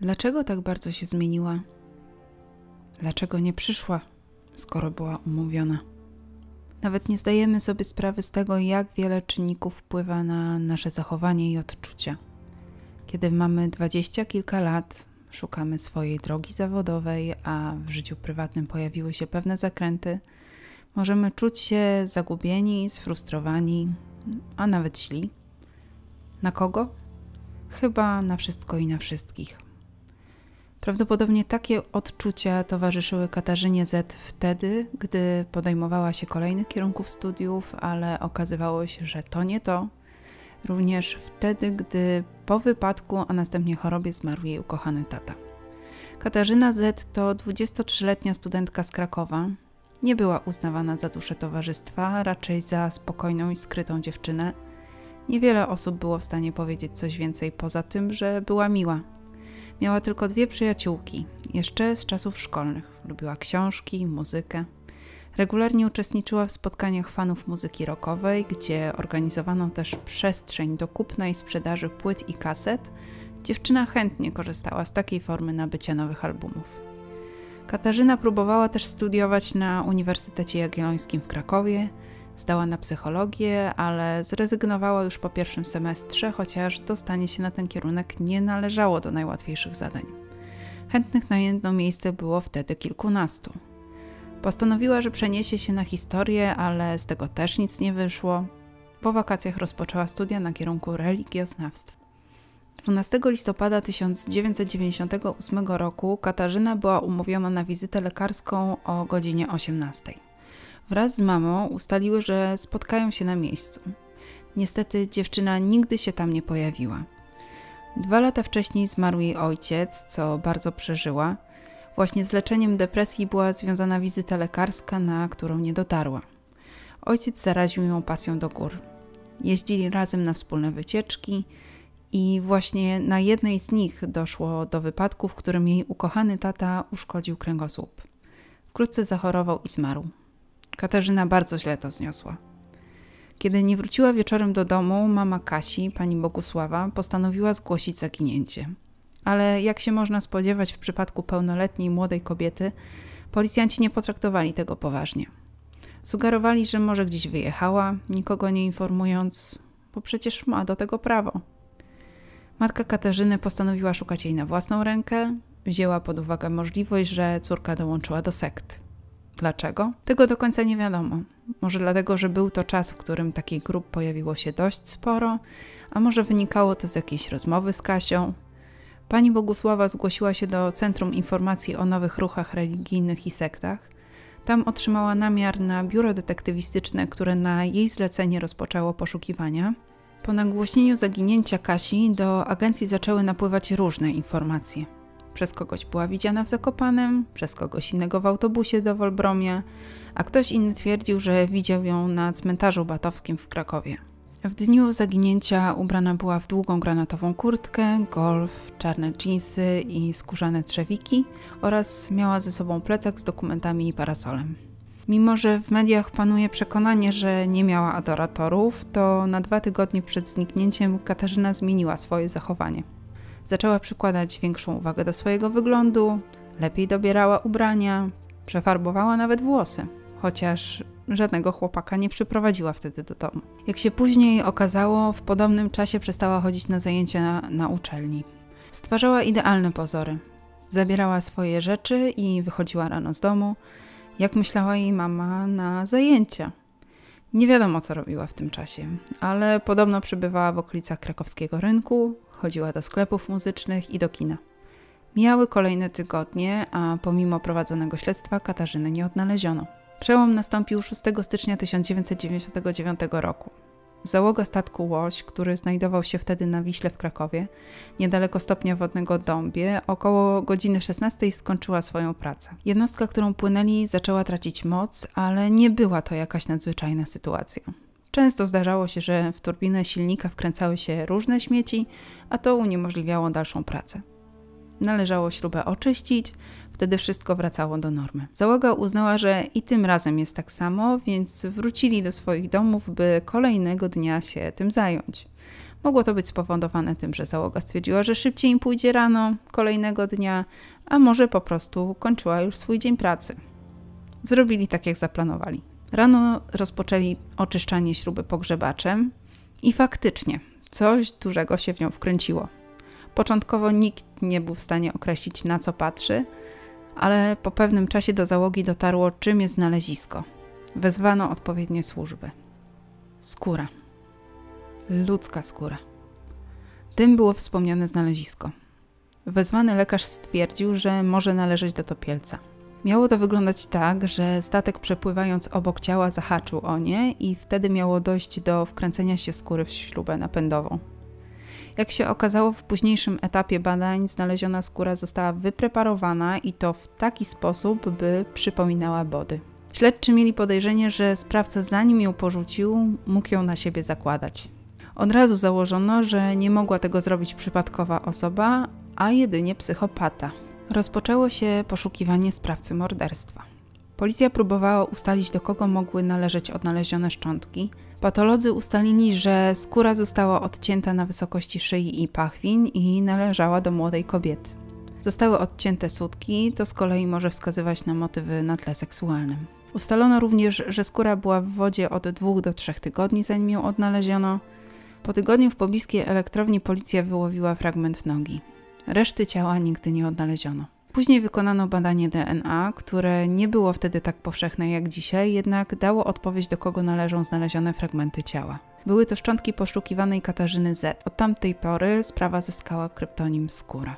Dlaczego tak bardzo się zmieniła? Dlaczego nie przyszła, skoro była umówiona? Nawet nie zdajemy sobie sprawy z tego, jak wiele czynników wpływa na nasze zachowanie i odczucia. Kiedy mamy dwadzieścia kilka lat, szukamy swojej drogi zawodowej, a w życiu prywatnym pojawiły się pewne zakręty, możemy czuć się zagubieni, sfrustrowani, a nawet źli. Na kogo? Chyba na wszystko i na wszystkich. Prawdopodobnie takie odczucia towarzyszyły Katarzynie Z wtedy, gdy podejmowała się kolejnych kierunków studiów, ale okazywało się, że to nie to. Również wtedy, gdy po wypadku, a następnie chorobie zmarł jej ukochany tata. Katarzyna Z to 23-letnia studentka z Krakowa. Nie była uznawana za duszę towarzystwa, raczej za spokojną i skrytą dziewczynę. Niewiele osób było w stanie powiedzieć coś więcej poza tym, że była miła, Miała tylko dwie przyjaciółki, jeszcze z czasów szkolnych. Lubiła książki, muzykę. Regularnie uczestniczyła w spotkaniach fanów muzyki rockowej, gdzie organizowano też przestrzeń do kupna i sprzedaży płyt i kaset. Dziewczyna chętnie korzystała z takiej formy nabycia nowych albumów. Katarzyna próbowała też studiować na Uniwersytecie Jagiellońskim w Krakowie, Zdała na psychologię, ale zrezygnowała już po pierwszym semestrze, chociaż dostanie się na ten kierunek nie należało do najłatwiejszych zadań. Chętnych na jedno miejsce było wtedy kilkunastu. Postanowiła, że przeniesie się na historię, ale z tego też nic nie wyszło. Po wakacjach rozpoczęła studia na kierunku religioznawstw. 12 listopada 1998 roku Katarzyna była umówiona na wizytę lekarską o godzinie 18. Wraz z mamą ustaliły, że spotkają się na miejscu. Niestety dziewczyna nigdy się tam nie pojawiła. Dwa lata wcześniej zmarł jej ojciec, co bardzo przeżyła. Właśnie z leczeniem depresji była związana wizyta lekarska, na którą nie dotarła. Ojciec zaraził ją pasją do gór. Jeździli razem na wspólne wycieczki i właśnie na jednej z nich doszło do wypadku, w którym jej ukochany tata uszkodził kręgosłup. Wkrótce zachorował i zmarł. Katarzyna bardzo źle to zniosła. Kiedy nie wróciła wieczorem do domu, mama Kasi, pani Bogusława, postanowiła zgłosić zaginięcie. Ale jak się można spodziewać w przypadku pełnoletniej młodej kobiety, policjanci nie potraktowali tego poważnie. Sugerowali, że może gdzieś wyjechała, nikogo nie informując, bo przecież ma do tego prawo. Matka Katarzyny postanowiła szukać jej na własną rękę, wzięła pod uwagę możliwość, że córka dołączyła do sekt. Dlaczego? Tego do końca nie wiadomo. Może dlatego, że był to czas, w którym takich grup pojawiło się dość sporo, a może wynikało to z jakiejś rozmowy z Kasią. Pani Bogusława zgłosiła się do Centrum Informacji o Nowych Ruchach Religijnych i Sektach. Tam otrzymała namiar na biuro detektywistyczne, które na jej zlecenie rozpoczęło poszukiwania. Po nagłośnieniu zaginięcia Kasi do agencji zaczęły napływać różne informacje. Przez kogoś była widziana w Zakopanem, przez kogoś innego w autobusie do Wolbromia, a ktoś inny twierdził, że widział ją na cmentarzu batowskim w Krakowie. W dniu zaginięcia ubrana była w długą granatową kurtkę, golf, czarne dżinsy i skórzane trzewiki oraz miała ze sobą plecak z dokumentami i parasolem. Mimo, że w mediach panuje przekonanie, że nie miała adoratorów, to na dwa tygodnie przed zniknięciem Katarzyna zmieniła swoje zachowanie. Zaczęła przykładać większą uwagę do swojego wyglądu, lepiej dobierała ubrania, przefarbowała nawet włosy, chociaż żadnego chłopaka nie przyprowadziła wtedy do domu. Jak się później okazało, w podobnym czasie przestała chodzić na zajęcia na, na uczelni. Stwarzała idealne pozory. Zabierała swoje rzeczy i wychodziła rano z domu, jak myślała jej mama, na zajęcia. Nie wiadomo, co robiła w tym czasie, ale podobno przebywała w okolicach krakowskiego rynku, chodziła do sklepów muzycznych i do kina. Mijały kolejne tygodnie, a pomimo prowadzonego śledztwa Katarzyny nie odnaleziono. Przełom nastąpił 6 stycznia 1999 roku. Załoga statku Łoś, który znajdował się wtedy na Wiśle w Krakowie, niedaleko stopnia wodnego Dąbie, około godziny 16 skończyła swoją pracę. Jednostka, którą płynęli, zaczęła tracić moc, ale nie była to jakaś nadzwyczajna sytuacja. Często zdarzało się, że w turbinę silnika wkręcały się różne śmieci, a to uniemożliwiało dalszą pracę. Należało śrubę oczyścić, wtedy wszystko wracało do normy. Załoga uznała, że i tym razem jest tak samo, więc wrócili do swoich domów, by kolejnego dnia się tym zająć. Mogło to być spowodowane tym, że załoga stwierdziła, że szybciej im pójdzie rano kolejnego dnia, a może po prostu kończyła już swój dzień pracy. Zrobili tak, jak zaplanowali. Rano rozpoczęli oczyszczanie śruby pogrzebaczem i faktycznie coś dużego się w nią wkręciło. Początkowo nikt nie był w stanie określić, na co patrzy, ale po pewnym czasie do załogi dotarło, czym jest znalezisko. Wezwano odpowiednie służby. Skóra. Ludzka skóra. Tym było wspomniane znalezisko. Wezwany lekarz stwierdził, że może należeć do topielca. Miało to wyglądać tak, że statek przepływając obok ciała zahaczył o nie i wtedy miało dojść do wkręcenia się skóry w śrubę napędową. Jak się okazało, w późniejszym etapie badań znaleziona skóra została wypreparowana i to w taki sposób, by przypominała body. Śledczy mieli podejrzenie, że sprawca zanim ją porzucił, mógł ją na siebie zakładać. Od razu założono, że nie mogła tego zrobić przypadkowa osoba, a jedynie psychopata. Rozpoczęło się poszukiwanie sprawcy morderstwa. Policja próbowała ustalić, do kogo mogły należeć odnalezione szczątki. Patolodzy ustalili, że skóra została odcięta na wysokości szyi i pachwin i należała do młodej kobiety. Zostały odcięte sutki, to z kolei może wskazywać na motywy na tle seksualnym. Ustalono również, że skóra była w wodzie od 2 do 3 tygodni, zanim ją odnaleziono. Po tygodniu w pobliskiej elektrowni policja wyłowiła fragment nogi. Reszty ciała nigdy nie odnaleziono. Później wykonano badanie DNA, które nie było wtedy tak powszechne jak dzisiaj, jednak dało odpowiedź, do kogo należą znalezione fragmenty ciała. Były to szczątki poszukiwanej Katarzyny Z. Od tamtej pory sprawa zyskała kryptonim Skóra.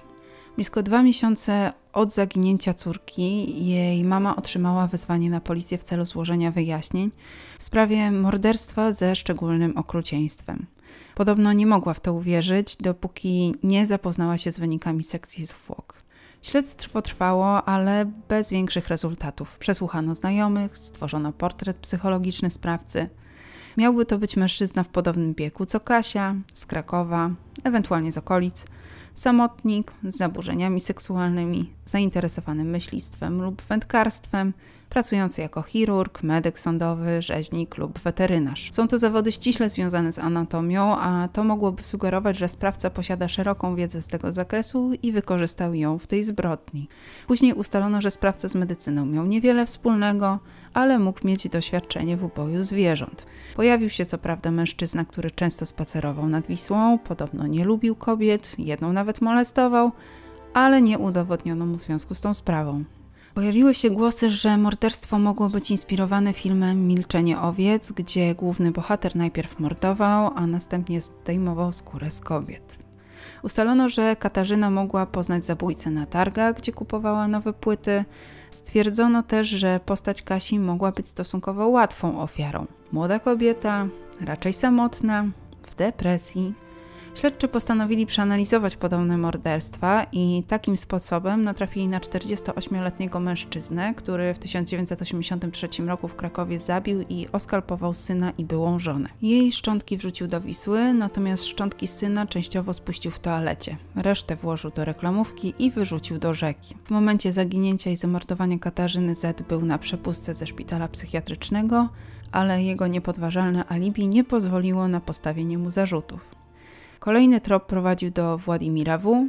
Blisko dwa miesiące od zaginięcia córki jej mama otrzymała wezwanie na policję w celu złożenia wyjaśnień w sprawie morderstwa ze szczególnym okrucieństwem. Podobno nie mogła w to uwierzyć, dopóki nie zapoznała się z wynikami sekcji zwłok. Śledztwo trwało, ale bez większych rezultatów. Przesłuchano znajomych, stworzono portret psychologiczny sprawcy. Miałby to być mężczyzna w podobnym wieku co Kasia, z Krakowa, ewentualnie z okolic – samotnik z zaburzeniami seksualnymi, zainteresowany myślistwem lub wędkarstwem, pracujący jako chirurg, medyk sądowy, rzeźnik lub weterynarz. Są to zawody ściśle związane z anatomią, a to mogłoby sugerować, że sprawca posiada szeroką wiedzę z tego zakresu i wykorzystał ją w tej zbrodni. Później ustalono, że sprawca z medycyną miał niewiele wspólnego, ale mógł mieć doświadczenie w uboju zwierząt. Pojawił się co prawda mężczyzna, który często spacerował nad Wisłą, podobno nie lubił kobiet, jedną nawet molestował, ale nie udowodniono mu związku z tą sprawą. Pojawiły się głosy, że morderstwo mogło być inspirowane filmem Milczenie owiec, gdzie główny bohater najpierw mordował, a następnie zdejmował skórę z kobiet. Ustalono, że Katarzyna mogła poznać zabójcę na targach, gdzie kupowała nowe płyty. Stwierdzono też, że postać Kasi mogła być stosunkowo łatwą ofiarą. Młoda kobieta, raczej samotna, w depresji, Śledczy postanowili przeanalizować podobne morderstwa i takim sposobem natrafili na 48-letniego mężczyznę, który w 1983 roku w Krakowie zabił i oskalpował syna i byłą żonę. Jej szczątki wrzucił do Wisły, natomiast szczątki syna częściowo spuścił w toalecie. Resztę włożył do reklamówki i wyrzucił do rzeki. W momencie zaginięcia i zamordowania Katarzyny Z był na przepustce ze szpitala psychiatrycznego, ale jego niepodważalne alibi nie pozwoliło na postawienie mu zarzutów. Kolejny trop prowadził do Władimira W.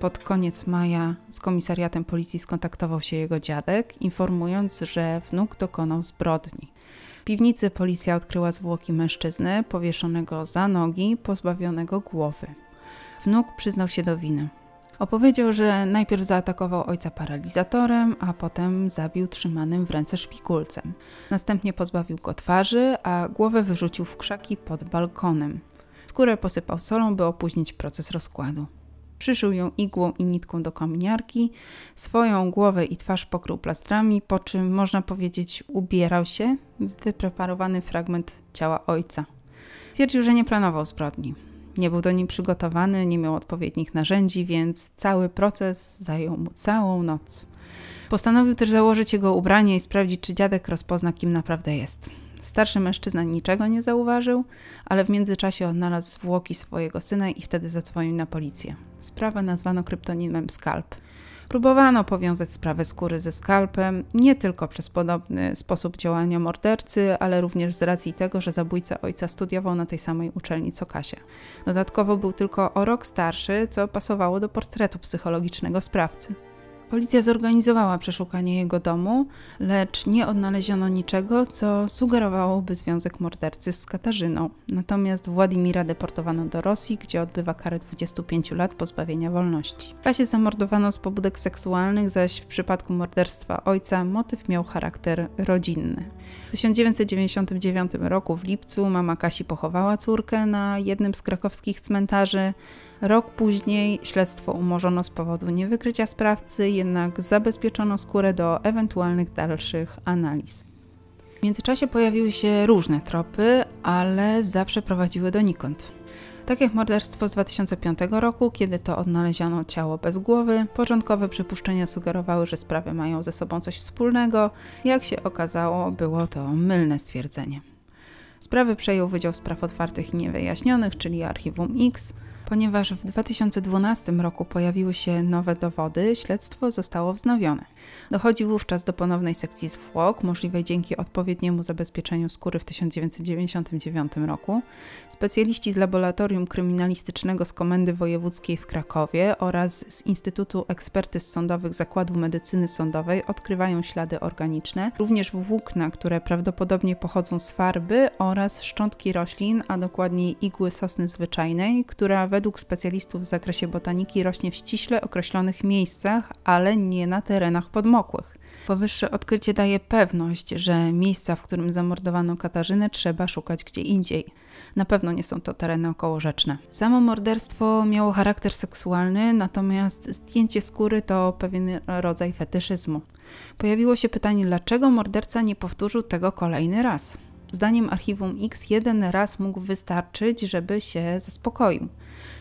Pod koniec maja z komisariatem policji skontaktował się jego dziadek, informując, że wnuk dokonał zbrodni. W piwnicy policja odkryła zwłoki mężczyzny powieszonego za nogi, pozbawionego głowy. Wnuk przyznał się do winy. Opowiedział, że najpierw zaatakował ojca paralizatorem, a potem zabił trzymanym w ręce szpikulcem. Następnie pozbawił go twarzy, a głowę wyrzucił w krzaki pod balkonem. Skórę posypał solą, by opóźnić proces rozkładu. Przyszył ją igłą i nitką do kominiarki, swoją głowę i twarz pokrył plastrami, po czym, można powiedzieć, ubierał się w wypreparowany fragment ciała ojca. Twierdził, że nie planował zbrodni. Nie był do niej przygotowany, nie miał odpowiednich narzędzi, więc cały proces zajął mu całą noc. Postanowił też założyć jego ubranie i sprawdzić, czy dziadek rozpozna, kim naprawdę jest. Starszy mężczyzna niczego nie zauważył, ale w międzyczasie odnalazł zwłoki swojego syna i wtedy zadzwonił na policję. Sprawę nazwano kryptonimem Skalp. Próbowano powiązać sprawę skóry ze skalpem, nie tylko przez podobny sposób działania mordercy, ale również z racji tego, że zabójca ojca studiował na tej samej uczelni co Kasia. Dodatkowo był tylko o rok starszy, co pasowało do portretu psychologicznego sprawcy. Policja zorganizowała przeszukanie jego domu, lecz nie odnaleziono niczego, co sugerowałoby związek mordercy z Katarzyną. Natomiast Władimira deportowano do Rosji, gdzie odbywa karę 25 lat pozbawienia wolności. Kasię zamordowano z pobudek seksualnych, zaś w przypadku morderstwa ojca motyw miał charakter rodzinny. W 1999 roku w lipcu mama Kasi pochowała córkę na jednym z krakowskich cmentarzy. Rok później śledztwo umorzono z powodu niewykrycia sprawcy, jednak zabezpieczono skórę do ewentualnych dalszych analiz. W międzyczasie pojawiły się różne tropy, ale zawsze prowadziły donikąd. Tak jak morderstwo z 2005 roku, kiedy to odnaleziono ciało bez głowy, początkowe przypuszczenia sugerowały, że sprawy mają ze sobą coś wspólnego. Jak się okazało, było to mylne stwierdzenie. Sprawy przejął Wydział Spraw Otwartych i Niewyjaśnionych, czyli Archiwum X. Ponieważ w 2012 roku pojawiły się nowe dowody, śledztwo zostało wznowione. Dochodzi wówczas do ponownej sekcji zwłok, możliwej dzięki odpowiedniemu zabezpieczeniu skóry w 1999 roku. Specjaliści z Laboratorium Kryminalistycznego z Komendy Wojewódzkiej w Krakowie oraz z Instytutu Ekspertyz Sądowych Zakładu Medycyny Sądowej odkrywają ślady organiczne, również włókna, które prawdopodobnie pochodzą z farby oraz szczątki roślin, a dokładniej igły sosny zwyczajnej, która według specjalistów w zakresie botaniki rośnie w ściśle określonych miejscach, ale nie na terenach podmokłych. Powyższe odkrycie daje pewność, że miejsca, w którym zamordowano Katarzynę, trzeba szukać gdzie indziej. Na pewno nie są to tereny okołorzeczne. Samo morderstwo miało charakter seksualny, natomiast zdjęcie skóry to pewien rodzaj fetyszyzmu. Pojawiło się pytanie, dlaczego morderca nie powtórzył tego kolejny raz. Zdaniem archiwum X jeden raz mógł wystarczyć, żeby się zaspokoił.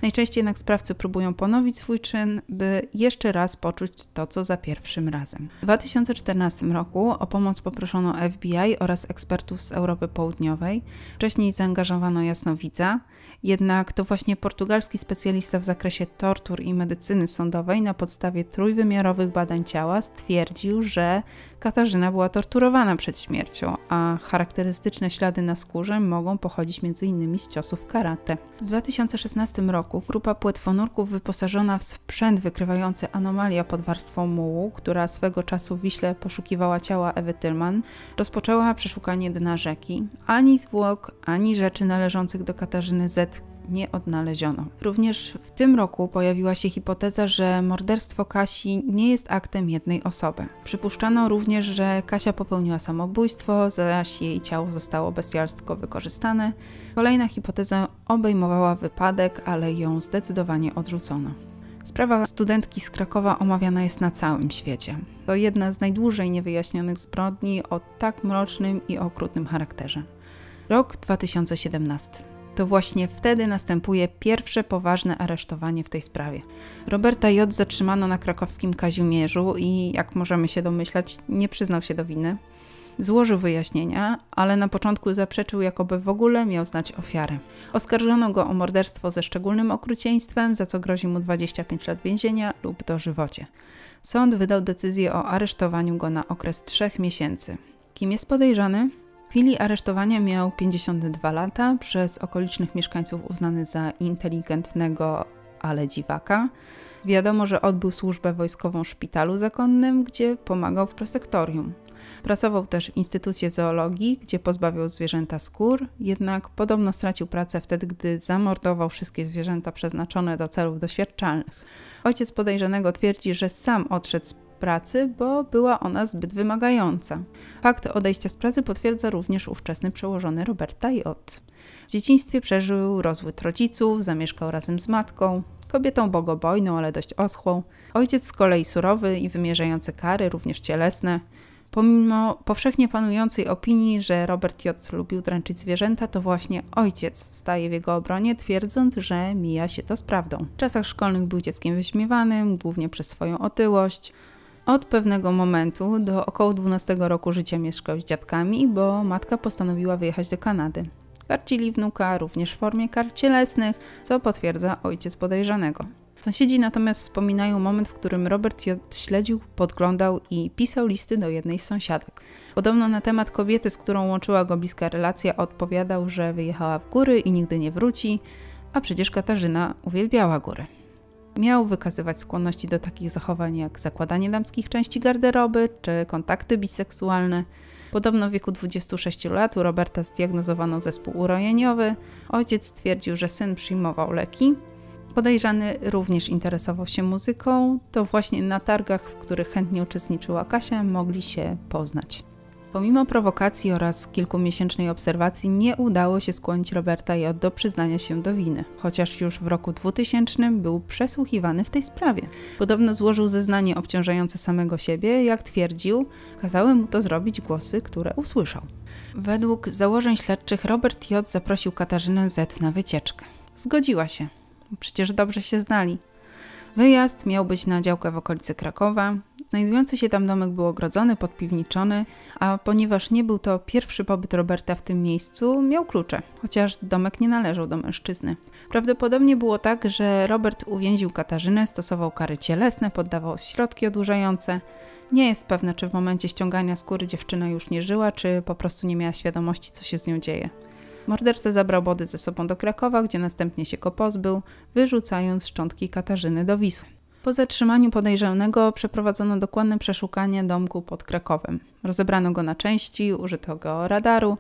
Najczęściej jednak sprawcy próbują ponowić swój czyn, by jeszcze raz poczuć to, co za pierwszym razem. W 2014 roku o pomoc poproszono FBI oraz ekspertów z Europy Południowej. Wcześniej zaangażowano jasnowidza, jednak to właśnie portugalski specjalista w zakresie tortur i medycyny sądowej na podstawie trójwymiarowych badań ciała stwierdził, że Katarzyna była torturowana przed śmiercią, a charakterystyczne ślady na skórze mogą pochodzić m.in. z ciosów karate. W 2016 roku grupa płetwonurków wyposażona w sprzęt wykrywający anomalia pod warstwą mułu, która swego czasu w Wiśle poszukiwała ciała Ewy Tylman, rozpoczęła przeszukanie dna rzeki. Ani zwłok, ani rzeczy należących do Katarzyny Z nie odnaleziono. Również w tym roku pojawiła się hipoteza, że morderstwo Kasi nie jest aktem jednej osoby. Przypuszczano również, że Kasia popełniła samobójstwo, zaś jej ciało zostało bestialsko wykorzystane. Kolejna hipoteza obejmowała wypadek, ale ją zdecydowanie odrzucono. Sprawa studentki z Krakowa omawiana jest na całym świecie. To jedna z najdłużej niewyjaśnionych zbrodni o tak mrocznym i okrutnym charakterze. Rok 2017. To właśnie wtedy następuje pierwsze poważne aresztowanie w tej sprawie. Roberta J. zatrzymano na krakowskim Kazimierzu i, jak możemy się domyślać, nie przyznał się do winy. Złożył wyjaśnienia, ale na początku zaprzeczył, jakoby w ogóle miał znać ofiarę. Oskarżono go o morderstwo ze szczególnym okrucieństwem, za co grozi mu 25 lat więzienia lub dożywocie. Sąd wydał decyzję o aresztowaniu go na okres trzech miesięcy. Kim jest podejrzany? Chwili aresztowania miał 52 lata, przez okolicznych mieszkańców uznany za inteligentnego, ale dziwaka. Wiadomo, że odbył służbę wojskową w szpitalu zakonnym, gdzie pomagał w prosektorium. Pracował też w Instytucie Zoologii, gdzie pozbawiał zwierzęta skór, jednak podobno stracił pracę wtedy, gdy zamordował wszystkie zwierzęta przeznaczone do celów doświadczalnych. Ojciec podejrzanego twierdzi, że sam odszedł z pracy, bo była ona zbyt wymagająca. Fakt odejścia z pracy potwierdza również ówczesny przełożony Roberta J. W dzieciństwie przeżył rozwód rodziców, zamieszkał razem z matką, kobietą bogobojną, ale dość oschłą. Ojciec z kolei surowy i wymierzający kary, również cielesne. Pomimo powszechnie panującej opinii, że Robert J. lubił dręczyć zwierzęta, to właśnie ojciec staje w jego obronie, twierdząc, że mija się to z prawdą. W czasach szkolnych był dzieckiem wyśmiewanym, głównie przez swoją otyłość. Od pewnego momentu do około 12 roku życia mieszkał z dziadkami, bo matka postanowiła wyjechać do Kanady. Karcili wnuka również w formie kar cielesnych, co potwierdza ojciec podejrzanego. Sąsiedzi natomiast wspominają moment, w którym Robert J. śledził, podglądał i pisał listy do jednej z sąsiadek. Podobno na temat kobiety, z którą łączyła go bliska relacja, odpowiadał, że wyjechała w góry i nigdy nie wróci, a przecież Katarzyna uwielbiała góry. Miał wykazywać skłonności do takich zachowań jak zakładanie damskich części garderoby czy kontakty biseksualne. Podobno w wieku 26 lat u Roberta zdiagnozowano zespół urojeniowy. Ojciec stwierdził, że syn przyjmował leki. Podejrzany również interesował się muzyką. To właśnie na targach, w których chętnie uczestniczyła Kasia, mogli się poznać. Pomimo prowokacji oraz kilkumiesięcznej obserwacji nie udało się skłonić Roberta J. do przyznania się do winy, chociaż już w roku 2000 był przesłuchiwany w tej sprawie. Podobno złożył zeznanie obciążające samego siebie, jak twierdził, kazały mu to zrobić głosy, które usłyszał. Według założeń śledczych Robert J. zaprosił Katarzynę Z na wycieczkę. Zgodziła się. Przecież dobrze się znali. Wyjazd miał być na działkę w okolicy Krakowa. Znajdujący się tam domek był ogrodzony, podpiwniczony, a ponieważ nie był to pierwszy pobyt Roberta w tym miejscu, miał klucze, chociaż domek nie należał do mężczyzny. Prawdopodobnie było tak, że Robert uwięził Katarzynę, stosował kary cielesne, poddawał środki odurzające. Nie jest pewne, czy w momencie ściągania skóry dziewczyna już nie żyła, czy po prostu nie miała świadomości, co się z nią dzieje. Morderca zabrał Body ze sobą do Krakowa, gdzie następnie się go pozbył, wyrzucając szczątki Katarzyny do Wisły. Po zatrzymaniu podejrzanego przeprowadzono dokładne przeszukanie domku pod Krakowem. Rozebrano go na części, użyto go radaru,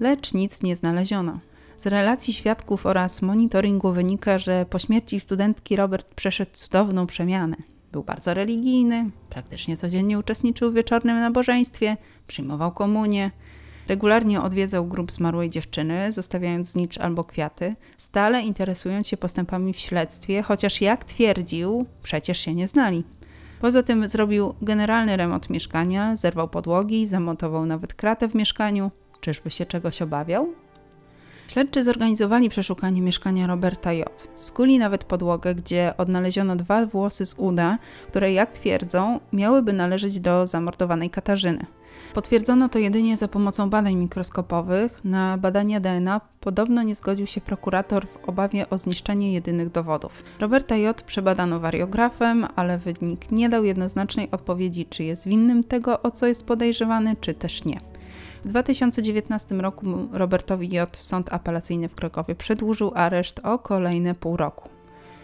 lecz nic nie znaleziono. Z relacji świadków oraz monitoringu wynika, że po śmierci studentki Robert przeszedł cudowną przemianę. Był bardzo religijny, praktycznie codziennie uczestniczył w wieczornym nabożeństwie, przyjmował komunię, Regularnie odwiedzał grup zmarłej dziewczyny, zostawiając znicz albo kwiaty, stale interesując się postępami w śledztwie, chociaż jak twierdził, przecież się nie znali. Poza tym zrobił generalny remont mieszkania, zerwał podłogi, zamontował nawet kratę w mieszkaniu. Czyżby się czegoś obawiał? Śledczy zorganizowali przeszukanie mieszkania Roberta J. Skuli nawet podłogę, gdzie odnaleziono dwa włosy z uda, które, jak twierdzą, miałyby należeć do zamordowanej Katarzyny. Potwierdzono to jedynie za pomocą badań mikroskopowych. Na badania DNA podobno nie zgodził się prokurator w obawie o zniszczenie jedynych dowodów. Roberta J. przebadano wariografem, ale wynik nie dał jednoznacznej odpowiedzi, czy jest winnym tego, o co jest podejrzewany, czy też nie. W 2019 roku Robertowi J. Sąd Apelacyjny w Krakowie przedłużył areszt o kolejne pół roku.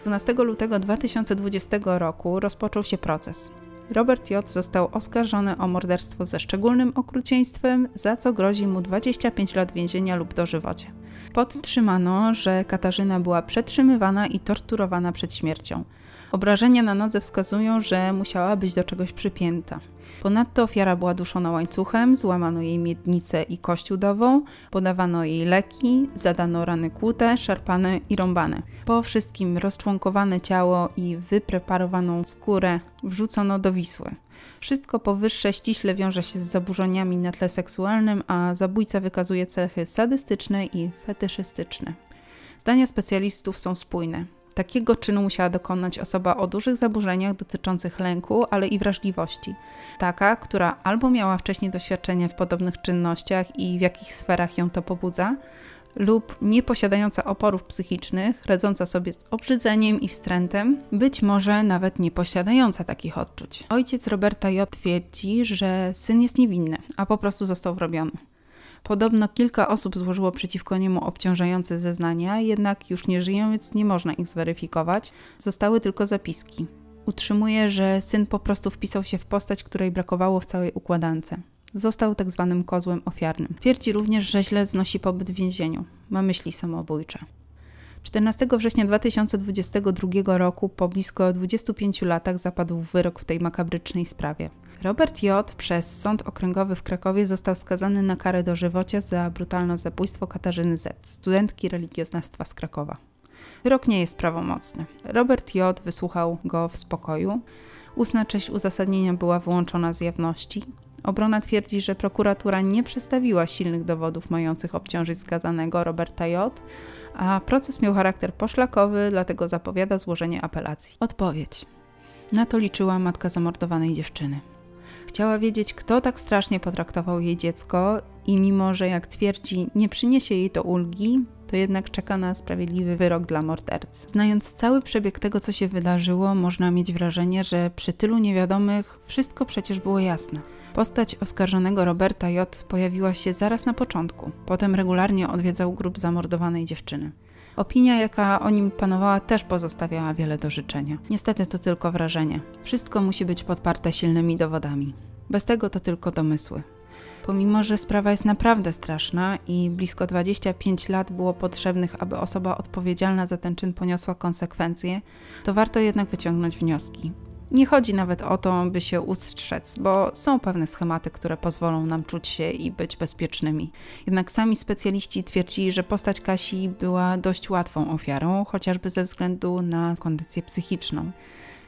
12 lutego 2020 roku rozpoczął się proces. Robert J. został oskarżony o morderstwo ze szczególnym okrucieństwem, za co grozi mu 25 lat więzienia lub dożywocie. Podtrzymano, że Katarzyna była przetrzymywana i torturowana przed śmiercią. Obrażenia na nodze wskazują, że musiała być do czegoś przypięta. Ponadto ofiara była duszona łańcuchem, złamano jej miednicę i kość udową, podawano jej leki, zadano rany kłute, szarpane i rąbane. Po wszystkim rozczłonkowane ciało i wypreparowaną skórę wrzucono do Wisły. Wszystko powyższe ściśle wiąże się z zaburzeniami na tle seksualnym, a zabójca wykazuje cechy sadystyczne i fetyszystyczne. Zdania specjalistów są spójne. Takiego czynu musiała dokonać osoba o dużych zaburzeniach dotyczących lęku, ale i wrażliwości. Taka, która albo miała wcześniej doświadczenie w podobnych czynnościach i w jakich sferach ją to pobudza, lub nie posiadająca oporów psychicznych, radząca sobie z obrzydzeniem i wstrętem, być może nawet nie posiadająca takich odczuć. Ojciec Roberta J. twierdzi, że syn jest niewinny, a po prostu został wrobiony. Podobno kilka osób złożyło przeciwko niemu obciążające zeznania, jednak już nie żyją, więc nie można ich zweryfikować. Zostały tylko zapiski. Utrzymuje, że syn po prostu wpisał się w postać, której brakowało w całej układance. Został tak zwanym kozłem ofiarnym. Twierdzi również, że źle znosi pobyt w więzieniu. Ma myśli samobójcze. 14 września 2022 roku, po blisko 25 latach, zapadł wyrok w tej makabrycznej sprawie. Robert J. przez Sąd Okręgowy w Krakowie został skazany na karę dożywocia za brutalne zabójstwo Katarzyny Z., studentki religioznawstwa z Krakowa. Wyrok nie jest prawomocny. Robert J. wysłuchał go w spokoju. Ustna część uzasadnienia była wyłączona z jawności. Obrona twierdzi, że prokuratura nie przedstawiła silnych dowodów mających obciążyć skazanego Roberta J., a proces miał charakter poszlakowy, dlatego zapowiada złożenie apelacji. Odpowiedź. Na to liczyła matka zamordowanej dziewczyny. Chciała wiedzieć, kto tak strasznie potraktował jej dziecko, i mimo że, jak twierdzi, nie przyniesie jej to ulgi, to jednak czeka na sprawiedliwy wyrok dla mordercy. Znając cały przebieg tego, co się wydarzyło, można mieć wrażenie, że przy tylu niewiadomych wszystko przecież było jasne. Postać oskarżonego Roberta J. pojawiła się zaraz na początku, potem regularnie odwiedzał grup zamordowanej dziewczyny. Opinia, jaka o nim panowała, też pozostawiała wiele do życzenia. Niestety to tylko wrażenie. Wszystko musi być podparte silnymi dowodami. Bez tego to tylko domysły. Pomimo, że sprawa jest naprawdę straszna i blisko 25 lat było potrzebnych, aby osoba odpowiedzialna za ten czyn poniosła konsekwencje, to warto jednak wyciągnąć wnioski. Nie chodzi nawet o to, by się ustrzec, bo są pewne schematy, które pozwolą nam czuć się i być bezpiecznymi. Jednak sami specjaliści twierdzili, że postać Kasi była dość łatwą ofiarą, chociażby ze względu na kondycję psychiczną.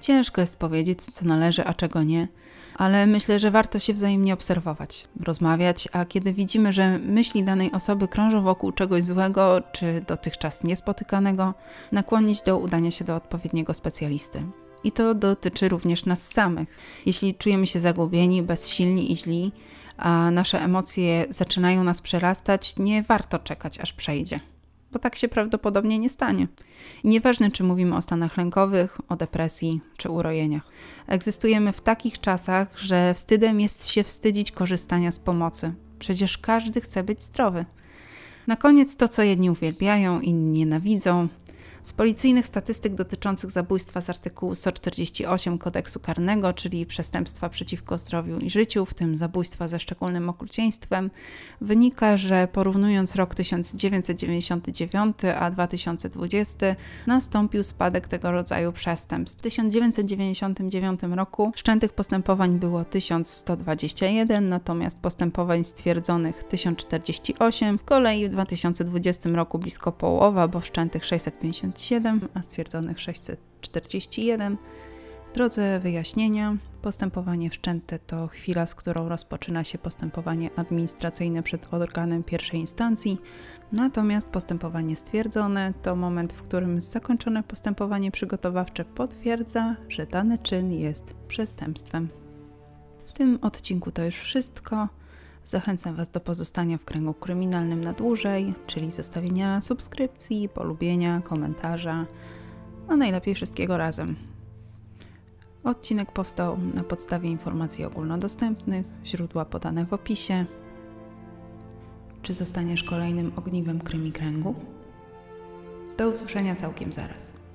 Ciężko jest powiedzieć, co należy, a czego nie, ale myślę, że warto się wzajemnie obserwować, rozmawiać, a kiedy widzimy, że myśli danej osoby krążą wokół czegoś złego czy dotychczas niespotykanego, nakłonić do udania się do odpowiedniego specjalisty. I to dotyczy również nas samych. Jeśli czujemy się zagubieni, bezsilni i źli, a nasze emocje zaczynają nas przerastać, nie warto czekać, aż przejdzie bo tak się prawdopodobnie nie stanie. Nieważne, czy mówimy o stanach lękowych, o depresji czy urojeniach. Egzystujemy w takich czasach, że wstydem jest się wstydzić korzystania z pomocy. Przecież każdy chce być zdrowy. Na koniec to, co jedni uwielbiają, inni nienawidzą, z policyjnych statystyk dotyczących zabójstwa z artykułu 148 kodeksu karnego, czyli przestępstwa przeciwko zdrowiu i życiu, w tym zabójstwa ze szczególnym okrucieństwem, wynika, że porównując rok 1999 a 2020 nastąpił spadek tego rodzaju przestępstw. W 1999 roku wszczętych postępowań było 1121, natomiast postępowań stwierdzonych 1048, z kolei w 2020 roku blisko połowa, bo wszczętych 650 607, a stwierdzonych 641. W drodze wyjaśnienia, postępowanie wszczęte to chwila, z którą rozpoczyna się postępowanie administracyjne przed organem pierwszej instancji, natomiast postępowanie stwierdzone to moment, w którym zakończone postępowanie przygotowawcze potwierdza, że dany czyn jest przestępstwem. W tym odcinku to już wszystko. Zachęcam Was do pozostania w kręgu kryminalnym na dłużej, czyli zostawienia subskrypcji, polubienia, komentarza, a najlepiej wszystkiego razem. Odcinek powstał na podstawie informacji ogólnodostępnych, źródła podane w opisie. Czy zostaniesz kolejnym ogniwem krymi kręgu? Do usłyszenia całkiem zaraz.